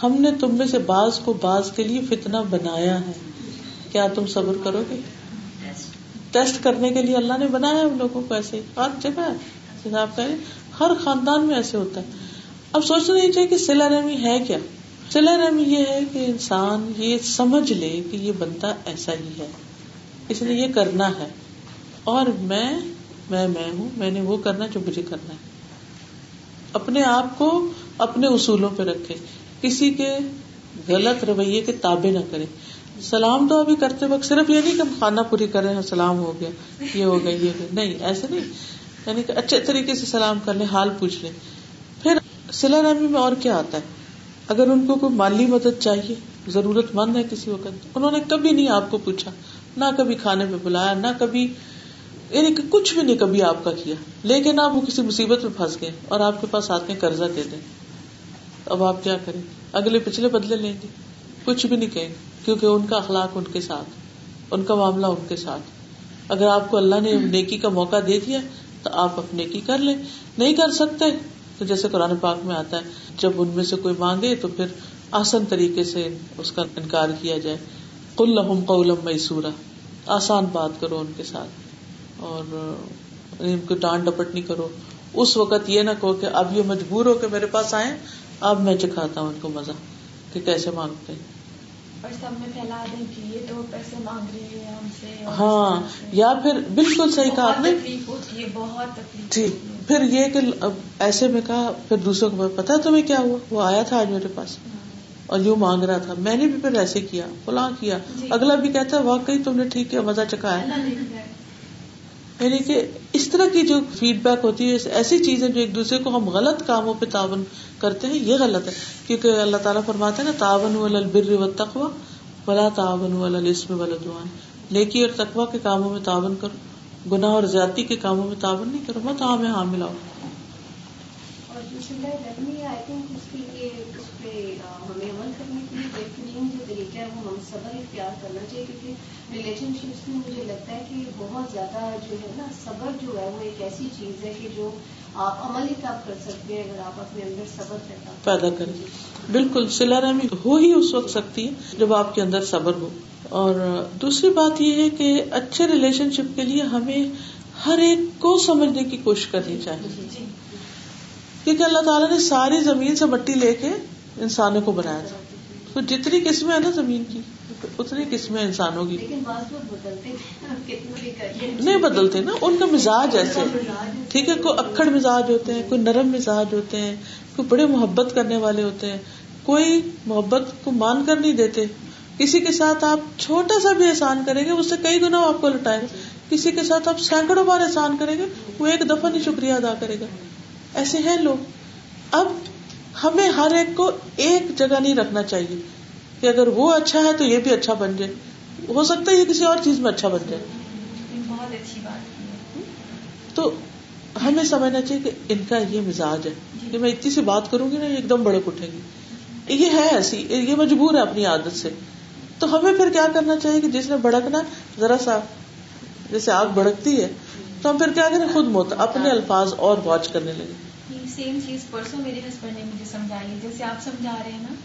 Speaker 1: ہم نے تم میں سے بعض کو بعض کے لیے فتنا بنایا ہے۔ کیا تم صبر کرو گے ٹیسٹ کرنے کے لیے اللہ نے بنایا ہم لوگوں کو ایسے۔ ہر جگہ آپ ہر خاندان میں ایسے ہوتا ہے۔ اب سوچنا نہیں چاہیے کہ سلا رحمی ہے کیا؟ سلا رحمی یہ ہے کہ انسان یہ سمجھ لے کہ یہ بنتا ایسا ہی ہے، اس نے یہ کرنا ہے۔ اور میں میں میں ہوں، میں نے وہ کرنا جو مجھے کرنا ہے۔ اپنے آپ کو اپنے اصولوں پہ رکھے۔ کسی کے غلط رویے کے تابے نہ کرے۔ سلام تو ابھی کرتے وقت صرف یہ نہیں کہ ہم کھانا پوری کر رہے ہیں، سلام ہو گیا، یہ ہو گیا، یہ ہو گیا۔ نہیں، ایسے نہیں۔ یعنی کہ اچھے طریقے سے سلام کر لیں، حال پوچھ لیں۔ پھر سلا رحمی میں اور کیا آتا ہے؟ اگر ان کو کوئی مالی مدد چاہیے، ضرورت مند ہے کسی وقت، انہوں نے کبھی نہیں آپ کو پوچھا، نہ کبھی کھانے پہ بلایا، نہ کبھی یعنی کہ کچھ بھی نہیں کبھی آپ کا کیا۔ لیکن آپ وہ کسی مصیبت میں پھنس گئے اور آپ کے پاس آتے ہیں قرضہ دے دیں۔ اب آپ کیا کریں؟ اگلے پچھلے بدلے لیں گے۔ کچھ بھی نہیں کہیں گے، کیونکہ ان کا اخلاق ان کے ساتھ، ان کا معاملہ ان کے ساتھ۔ اگر آپ کو اللہ نے نیکی کا موقع دے دیا، تو آپ اپنے کی کر لیں۔ نہیں کر سکتے تو جیسے قرآن پاک میں آتا ہے، جب ان میں سے کوئی مانگے تو پھر آسان طریقے سے اس کا انکار کیا جائے۔ کل لہم قلم میسورا، آسان بات کرو ان کے ساتھ، اور ان کو ڈانٹ ڈپٹ نہیں کرو۔ اس وقت یہ نہ کہو کہ اب یہ مجبور ہو کہ میرے پاس آئے اب میں چکھاتا ہوں ان کو مزہ کہ کیسے مانگتے ہیں۔
Speaker 4: اور سب میں پھیلا دیں کہ یہ تو پیسے مانگ رہے ہیں ہم سے
Speaker 1: ہاں یا پھر بالکل صحیح کہا آپ نے۔
Speaker 4: ہے بہت تکلیف
Speaker 1: جی پھر یہ کہ ایسے میں کہا پھر دوسروں کو پتا تمہیں کیا ہوا؟ وہ آیا تھا آج میرے پاس۔ اور یوں مانگ رہا تھا۔ میں نے بھی پھر ایسے کیا فلاں کیا۔ اگلا بھی کہتا ہے واقعی تم نے ٹھیک کیا مزہ چکایا یعنی کہ اس طرح کی جو فیڈ بیک ہوتی ہے، ایسی چیزیں جو ایک دوسرے کو ہم غلط کاموں پہ تعاون کرتے ہیں، یہ غلط ہے۔ کیونکہ اللہ تعالیٰ فرماتے ہیں نا تعاون البر و تقوا ولا تعاون الاسم ولادوان نیکی اور تقوا کے کاموں میں تعاون کرو، گناہ اور زیادتی کے کاموں میں تعاون نہیں کرو مت ہاں میں ہاں ملاؤ۔
Speaker 8: ہمیں عمل کرنے کے لیے بہترین جو طریقہ ہے، وہ ہم صبر اختیار کرنا چاہیے، کیونکہ ریلیشن شپس میں مجھے لگتا ہے کہ بہت زیادہ جو ہے نا صبر جو ہے وہ ایک ایسی چیز ہے کہ جو آپ عمل ہی تب کر سکتے ہیں اگر آپ اپنے اندر صبر
Speaker 1: پیدا کریں۔ بالکل سلا رحمی ہو ہی اس وقت سکتی ہے جب آپ کے اندر صبر ہو۔ اور دوسری بات یہ ہے کہ اچھے ریلیشن شپ کے لیے ہمیں ہر ایک کو سمجھنے کی کوشش کرنی چاہیے۔ کیونکہ اللہ تعالیٰ نے ساری زمین سے مٹی لے کے انسانوں کو بنایا تھا۔ تو جتنی قسمیں ہیں نا زمین کی۔ اتنی قسمیں انسانوں کی۔ نہیں بدلتے نا ان کا مزاج ایسے ٹھیک ہے کوئی اکڑ مزاج ہوتے ہیں کوئی نرم مزاج ہوتے ہیں کوئی بڑے محبت کرنے والے ہوتے ہیں۔ کوئی محبت کو مان کر نہیں دیتے۔ کسی کے ساتھ آپ چھوٹا سا بھی احسان کریں گے اس سے کئی گنا آپ کو لٹائے گا کسی کے ساتھ آپ سینکڑوں بار احسان کریں گے وہ ایک دفعہ نہیں شکریہ ادا کرے گا۔ ایسے ہیں لوگ۔ اب ہمیں ہر ایک کو ایک جگہ نہیں رکھنا چاہیے۔ کہ اگر وہ اچھا ہے تو یہ بھی اچھا بن جائے۔ ہو سکتا ہے یہ کسی اور چیز میں اچھا بن جائے۔
Speaker 4: بہت اچھی بات
Speaker 1: تو ہمیں سمجھنا چاہیے کہ ان کا یہ مزاج ہے جی۔ کہ میں اتنی سی بات کروں گی نا ایک دم بڑک اٹھیں گی یہ ہے ایسی یہ مجبور ہے اپنی عادت سے۔ تو ہمیں پھر کیا کرنا چاہیے کہ جس نے بڑکنا ذرا سا جیسے آگ بڑکتی ہے تو ہم پھر کیا کریں خود موت اپنے الفاظ اور واچ کرنے لگے۔
Speaker 4: سیم چیز پرسوں میرے ہسبینڈ نے مجھے سمجھائی جیسے آپ سمجھا رہے ہیں نا۔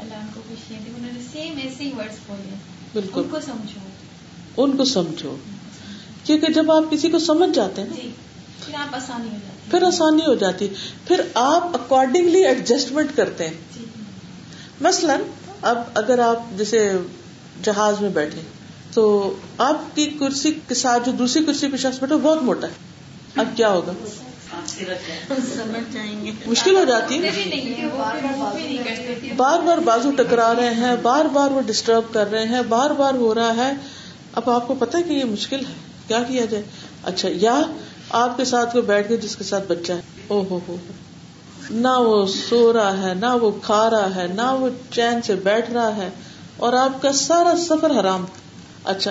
Speaker 4: اللہ ان کو خوشیاں دی انہوں نے سیم ایسے ہی ورڈس بولے بالکل۔ ان کو سمجھو۔
Speaker 1: ان کو سمجھو۔ کیونکہ جب آپ کسی کو سمجھ جاتے ہیں
Speaker 4: جی پھر آپ آسانی ہو جاتی
Speaker 1: پھر آسانی ہو جاتی۔ پھر آپ اکارڈنگلی ایڈجسٹمنٹ کرتے ہیں۔ جی۔ مثلاً اب اگر آپ جیسے جہاز میں بیٹھے تو آپ کی کرسی کے ساتھ جو دوسری کرسی پہ شخص بیٹھے بہت موٹا ہے۔ اب کیا ہوگا؟ مشکل ہو جاتی بار بار بازو ٹکرا رہے ہیں بار بار وہ ڈسٹرب کر رہے ہیں بار بار ہو رہا ہے۔ اب آپ کو پتا کہ یہ مشکل ہے۔ کیا کیا جائے؟ اچھا یا آپ کے ساتھ کوئی بیٹھ گئے جس کے ساتھ بچہ ہے۔ او ہو ہو۔ نہ وہ سو رہا ہے نہ وہ کھا رہا ہے نہ وہ چین سے بیٹھ رہا ہے۔ اور آپ کا سارا سفر حرام۔ اچھا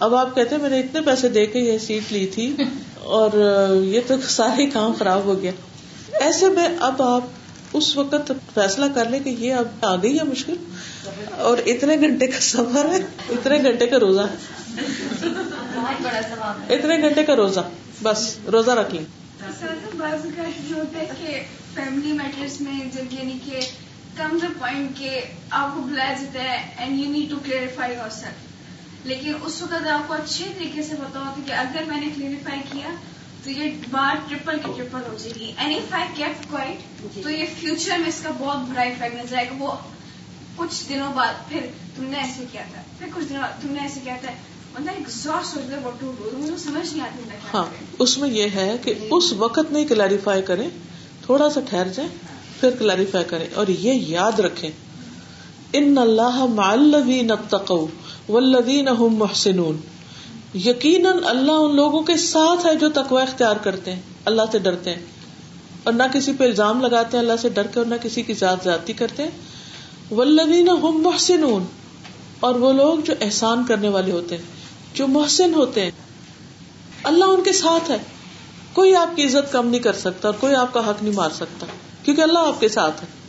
Speaker 1: اب آپ کہتے میرے اتنے پیسے دے کے یہ سیٹ لی تھی۔ اور یہ تو سارے کام خراب ہو گیا۔ ایسے میں اب آپ اس وقت فیصلہ کر لیں کہ یہ اب آ گئی ہے مشکل۔ اور اتنے گھنٹے کا سفر ہے اتنے گھنٹے کا روزہ۔ اتنے گھنٹے کا روزہ۔ بس روزہ رکھ لیں۔
Speaker 5: فیملی میٹرس میں جب یعنی کہ کم دا پوائنٹ کہ آپ کو بلایا جاتا ہے and you need to clarify yourself لیکن اس وقت آپ کو اچھے طریقے سے پتا ہوتا کہ اگر میں نے کلیئرفائی کیا تو یہ بات ٹریپل کی ٹریپل ہو جائے گی. And if I keep quiet تو یہ فیوچر میں اس کا بہت برا افیکٹ نظر آئے گا. وہ کچھ دنوں بعد پھر تم نے ایسے کیا تھا. پھر کچھ دنوں بعد تم نے ایسے کیا تھا.
Speaker 1: ہاں اس میں یہ ہے کہ اس وقت نہیں کلیریفائی کریں تھوڑا سا ٹھہر جائیں پھر کلیریفائی کریں. اور یہ یاد رکھیں. ان اللہ معلوین اتقوا. والذین هم محسنون۔ یقیناً اللہ ان لوگوں کے ساتھ ہے جو تقوی اختیار کرتے ہیں، اللہ سے ڈرتے ہیں۔ اور نہ کسی پہ الزام لگاتے ہیں، اللہ سے ڈر کے اور نہ کسی کی ذات ذاتی کرتے ہیں۔ ولدین ہم محسن اور وہ لوگ جو احسان کرنے والے ہوتے ہیں، جو محسن ہوتے ہیں۔ اللہ ان کے ساتھ ہے۔ کوئی آپ کی عزت کم نہیں کر سکتا اور کوئی آپ کا حق نہیں مار سکتا، کیونکہ اللہ آپ کے ساتھ ہے۔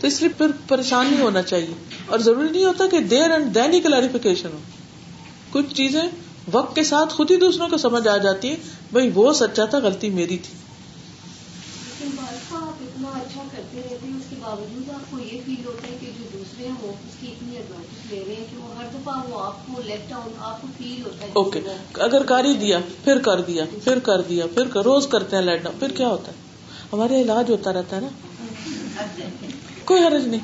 Speaker 1: تو اس لیے پھر پریشان نہیں ہونا چاہیے۔ اور ضروری نہیں ہوتا کہ there and then he clarification ہو۔ کچھ چیزیں وقت کے ساتھ خود ہی دوسروں کو سمجھ آ جاتی ہے بھائی وہ سچا تھا غلطی میری تھی۔
Speaker 8: اتنا اچھا کرتے رہتے ہیں اس کے باوجود آپ کو یہ فیل ہوتا ہے کہ جو دوسرے ہیں وہ اس کی اتنی ایڈوانٹیج لے رہے ہیں کہ وہ ہر دفعہ وہ آپ کو لیفٹ آؤٹ آپ کو فیل ہوتا ہے۔
Speaker 1: اوکے اگر کاری دیا پھر کر دیا پھر کر دیا پھر روز کرتے ہیں لیٹ پھر کیا ہوتا ہے؟ ہمارا علاج ہوتا رہتا ہے نا۔ کوئی حرج نہیں۔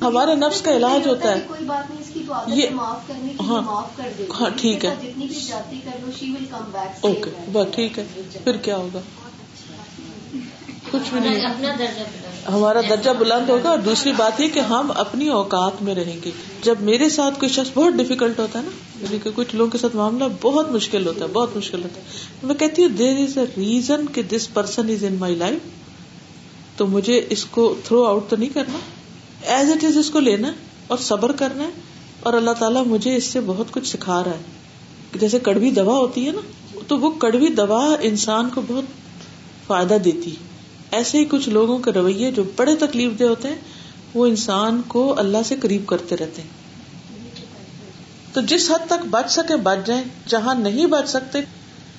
Speaker 1: ہمارے نفس کا علاج ہوتا ہے۔
Speaker 8: کوئی بات نہیں اس کی تو یہ معاف کرنے کی معاف کر دے۔
Speaker 1: ہاں ٹھیک ہے۔
Speaker 8: جتنی بھی جاتی کر لو شی ول کم بیک
Speaker 1: اوکے بس ٹھیک ہے۔ پھر کیا ہوگا؟ کچھ بھی نہیں۔ ہمارا درجہ بلند ہوگا۔ اور دوسری بات یہ کہ ہم اپنی اوقات میں رہیں گے۔ جب میرے ساتھ کوئی شخص بہت ڈیفیکلٹ ہوتا ہے نا یعنی کہ کچھ لوگوں کے ساتھ معاملہ بہت مشکل ہوتا ہے بہت مشکل ہوتا ہے میں کہتی ہوں دیر از اے ریزن کہ this person is in my life تو مجھے اس کو تھرو آؤٹ تو نہیں کرنا. ایز اٹ از اس کو لینا اور صبر کرنا ہے اور اللہ تعالیٰ مجھے اس سے بہت کچھ سکھا رہا ہے. جیسے کڑوی دوا ہوتی ہے نا، تو وہ کڑوی دوا انسان کو بہت فائدہ دیتی. ہے ایسے ہی کچھ لوگوں کے رویے جو بڑے تکلیف دہ ہوتے ہیں، وہ انسان کو اللہ سے قریب کرتے رہتے ہیں. تو جس حد تک بچ سکے بچ جائیں، جہاں نہیں بچ سکتے،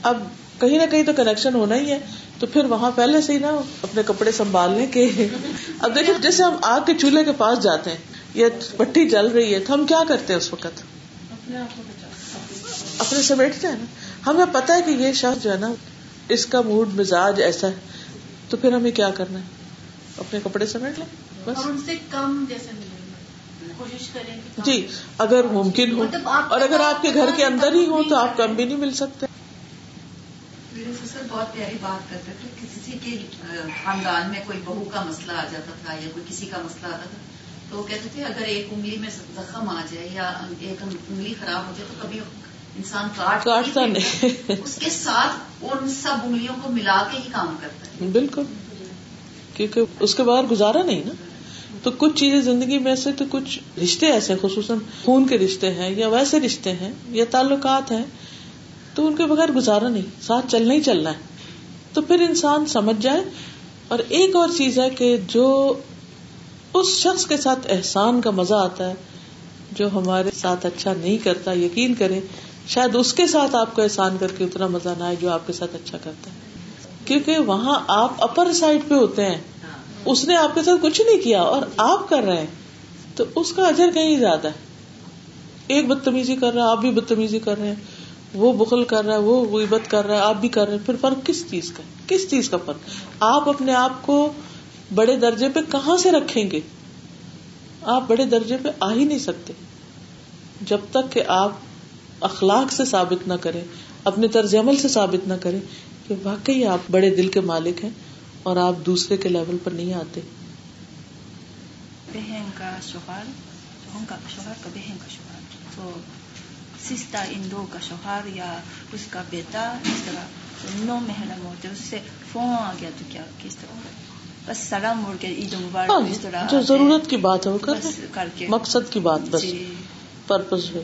Speaker 1: اب کہیں نہ کہیں تو کنیکشن ہونا ہی ہے۔ تو پھر وہاں پہلے سے ہی نا اپنے کپڑے سنبھال لیں کہ اب دیکھیں جیسے ہم آگ کے چولہے کے پاس جاتے ہیں یا پٹی جل رہی ہے تو ہم کیا کرتے ہیں اس وقت؟ اپنے سمیٹتے ہیں۔ نا۔ ہمیں پتا ہے کہ یہ شخص جو ہے نا اس کا موڈ مزاج ایسا ہے۔ تو پھر ہمیں کیا کرنا ہے؟ اپنے کپڑے سمیٹ لیں؟ بس۔
Speaker 7: ان سے کم جیسے کوشش کریں
Speaker 1: جی اگر ممکن ہو۔ مطلب اور اگر آپ کے گھر کے اندر ہی ہو تو آپ کم بھی نہیں مل سکتے۔
Speaker 3: سسر بہت پیاری بات کرتے تھے کسی کے خاندان میں کوئی بہو کا مسئلہ آ جاتا تھا یا کوئی کسی کا مسئلہ آتا تھا تو وہ کہتے تھے اگر ایک انگلی میں زخم آ جائے یا ایک انگلی خراب ہو جائے تو کبھی انسان کاٹ
Speaker 1: کاٹتا نہیں۔
Speaker 3: اس کے ساتھ ان سب انگلیوں کو ملا کے ہی کام کرتا ہے۔
Speaker 1: بالکل۔ کیونکہ اس کے بعد گزارا نہیں نا۔ تو کچھ چیزیں زندگی میں سے تو کچھ رشتے ایسے خصوصاً خون کے رشتے ہیں یا ویسے رشتے ہیں یا تعلقات ہیں تو ان کے بغیر گزارا نہیں، ساتھ چلنا ہی چلنا ہے۔ تو پھر انسان سمجھ جائے۔ اور ایک اور چیز ہے کہ جو اس شخص کے ساتھ احسان کا مزہ آتا ہے، جو ہمارے ساتھ اچھا نہیں کرتا، یقین کرے، شاید اس کے ساتھ آپ کو احسان کر کے اتنا مزہ نہ آئے جو آپ کے ساتھ اچھا کرتا ہے۔ کیونکہ وہاں آپ اپر سائڈ پہ ہوتے ہیں۔ اس نے آپ کے ساتھ کچھ نہیں کیا اور آپ کر رہے ہیں۔ تو اس کا اجر کہیں زیادہ ہے۔ ایک بدتمیزی کر رہا ہے، آپ بھی بدتمیزی کر رہے ہیں۔ وہ بخل کر رہا ہے، وہ غیبت کر رہا ہے، آپ بھی کر رہے ہیں۔ پھر فرق کس چیز کا کس چیز کا فرق؟ آپ اپنے آپ کو بڑے درجے پہ کہاں سے رکھیں گے؟ آپ بڑے درجے پہ آ ہی نہیں سکتے۔ جب تک کہ آپ اخلاق سے ثابت نہ کرے اپنے طرز عمل سے ثابت نہ کرے کہ واقعی آپ بڑے دل کے مالک ہیں اور آپ دوسرے کے لیول پر نہیں آتے۔
Speaker 9: بہن کا شوہر کا شوہر کا کا شوہر۔ تو سستا ان دو کا شوہر یا اس کا بیٹا اس طرح۔ نو محرم ہوتے اس سے فون آ گیا تو کیا کس طرح؟ بس سلام مڑ کے عید مبارک
Speaker 1: ہاں، اس طرح جو ضرورت کی بات ہے وہ کر کے۔ مقصد کی بات بس۔ پرپز جی۔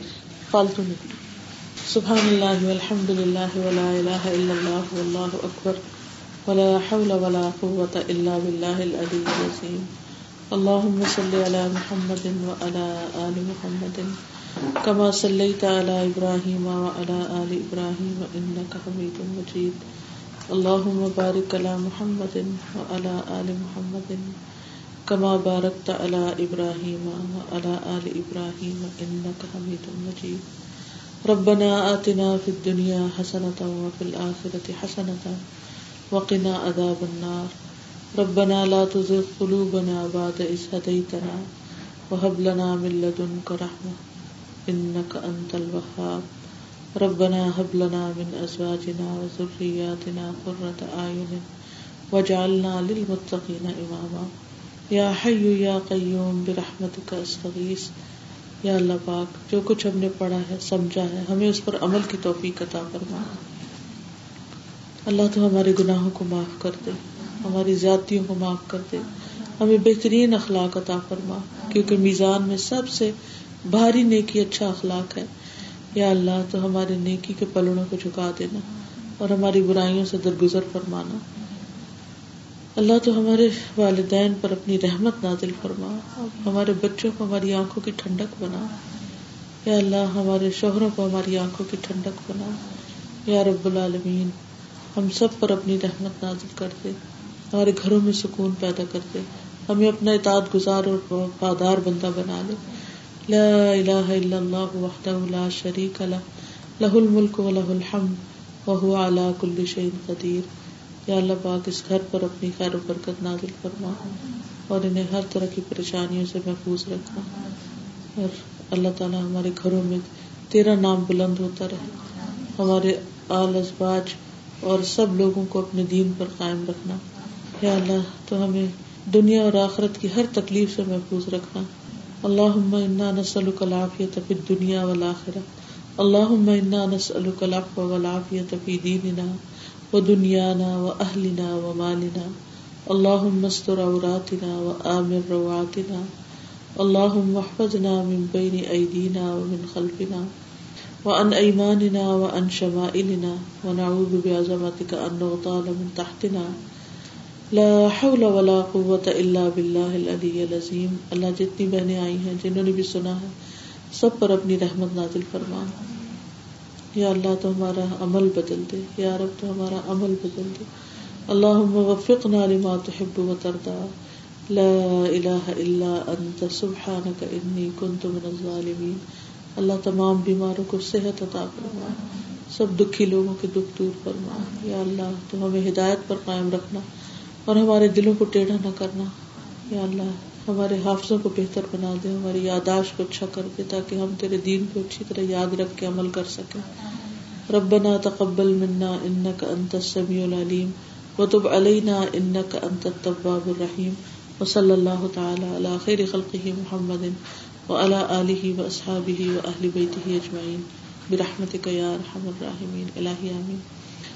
Speaker 1: فالتو نہیں سبحان اللہ والحمد للہ ولا الہ الا اللہ واللہ اکبر۔ ولا حول ولا قوة الا باللہ العلی العظیم۔ اللہم صلی علی محمد وعلى آل محمد۔ كما صلیت علی ابراہیم وعلى آل ابراہیم انکا حمید مجید اللہم بارک علی محمد وعلى آل محمد كما بارکت علی ابراہیم وعلى آل ابراہیم انکا حمید مجید ربنا آتنا في الدنيا حسنة وفي الآخرة حسنة وقنا عذاب النار. ربنا لا تزغ قلوبنا بعد إذ هديتنا وهب لنا من لدنك رحمة. إنك أنت الوهاب. ربنا هب لنا من أزواجنا وذرياتنا قرة أعين واجعلنا للمتقين إماما. يا حي يا قيوم، برحمتك أستغيث. یا اللہ پاک، جو کچھ ہم نے پڑھا ہے، سمجھا ہے، ہمیں اس پر عمل کی توفیق عطا فرما۔ اللہ تو ہمارے گناہوں کو معاف کر دے، ہماری زیادتیوں کو معاف کر دے۔ ہمیں بہترین اخلاق عطا فرما، کیونکہ میزان میں سب سے بھاری نیکی اچھا اخلاق ہے۔ یا اللہ، تو ہمارے نیکی کے پلڑوں کو جھکا دینا اور ہماری برائیوں سے درگزر فرمانا۔ اللہ، تو ہمارے والدین پر اپنی رحمت نازل فرما۔ ہمارے بچوں کو ہماری آنکھوں کی ٹھنڈک بنا۔ یا اللہ، ہمارے شوہروں کو ہماری آنکھوں کی ٹھنڈک بنا۔ یا رب العالمین، ہم سب پر اپنی رحمت نازل کر دے۔ ہمارے گھروں میں سکون پیدا کر دے۔ ہمیں اپنا اطاعت گزار اور وفادار بندہ بنا لے۔ لا الہ الا اللہ وحدہ لا شریک لہ لہ الملک و لہ الحمد، وهو على كل شيء قدیر یا اللہ پاک اس گھر پر اپنی خیر و برکت نازل فرما اور انہیں ہر طرح کی پریشانیوں سے محفوظ رکھنا اور اللہ تعالیٰ ہمارے گھروں میں تیرا نام بلند ہوتا رہے۔ ہمارے آل ازباج اور سب لوگوں کو اپنے دین پر قائم رکھنا۔ یا اللہ تو ہمیں دنیا اور آخرت کی ہر تکلیف سے محفوظ رکھنا۔ اللہ انا نسلک العافیت فی الدنیا والآخرہ. اللہم انا نسألک العفو والعافیت فی دیننا و دنیانا و اہلنا استر عوراتنا و آمر روعاتنا اللہم احفظنا من بین ایدینا و من خلفنا. وعن ايماننا وعن شمائلنا. ونعوذ بعظمتك ان نغتال من تحتنا. لا حول ولا قوة الا بالله العلی العظیم۔ اللہ جتنی بہنیں آئی ہیں، جنہوں نے بھی سنا ہے، سب پر اپنی رحمت نازل فرما۔ یا اللہ تو ہمارا عمل بدل دے، یا رب تو ہمارا عمل بدل دے۔ اللہم وفقنا لما تحب و تردا لا الہ الا انت، سبحانک انی کنت من الظالمین۔ اللہ تمام بیماروں کو صحت عطا فرما۔ سب دکھی لوگوں کے دکھ دور فرما۔ یا اللہ تو ہمیں ہدایت پر قائم رکھنا۔ اور ہمارے دلوں کو ٹیڑھا نہ کرنا۔ یا اللہ، ہمارے حافظوں کو بہتر بنا دے، ہماری یاداشت کو اچھا کر دے تاکہ ہم تیرے دین کو اچھی طرح یاد رکھ کے عمل کر سکیں۔ ربنا تقبل منا انك انت السميع العليم وتب علينا انك انت التواب الرحيم وصلى الله تعالى على خير خلقه محمد وعلى آله وأصحابه وأهل بيته أجمعين برحمتك يا أرحم الراحمين إلهي آمين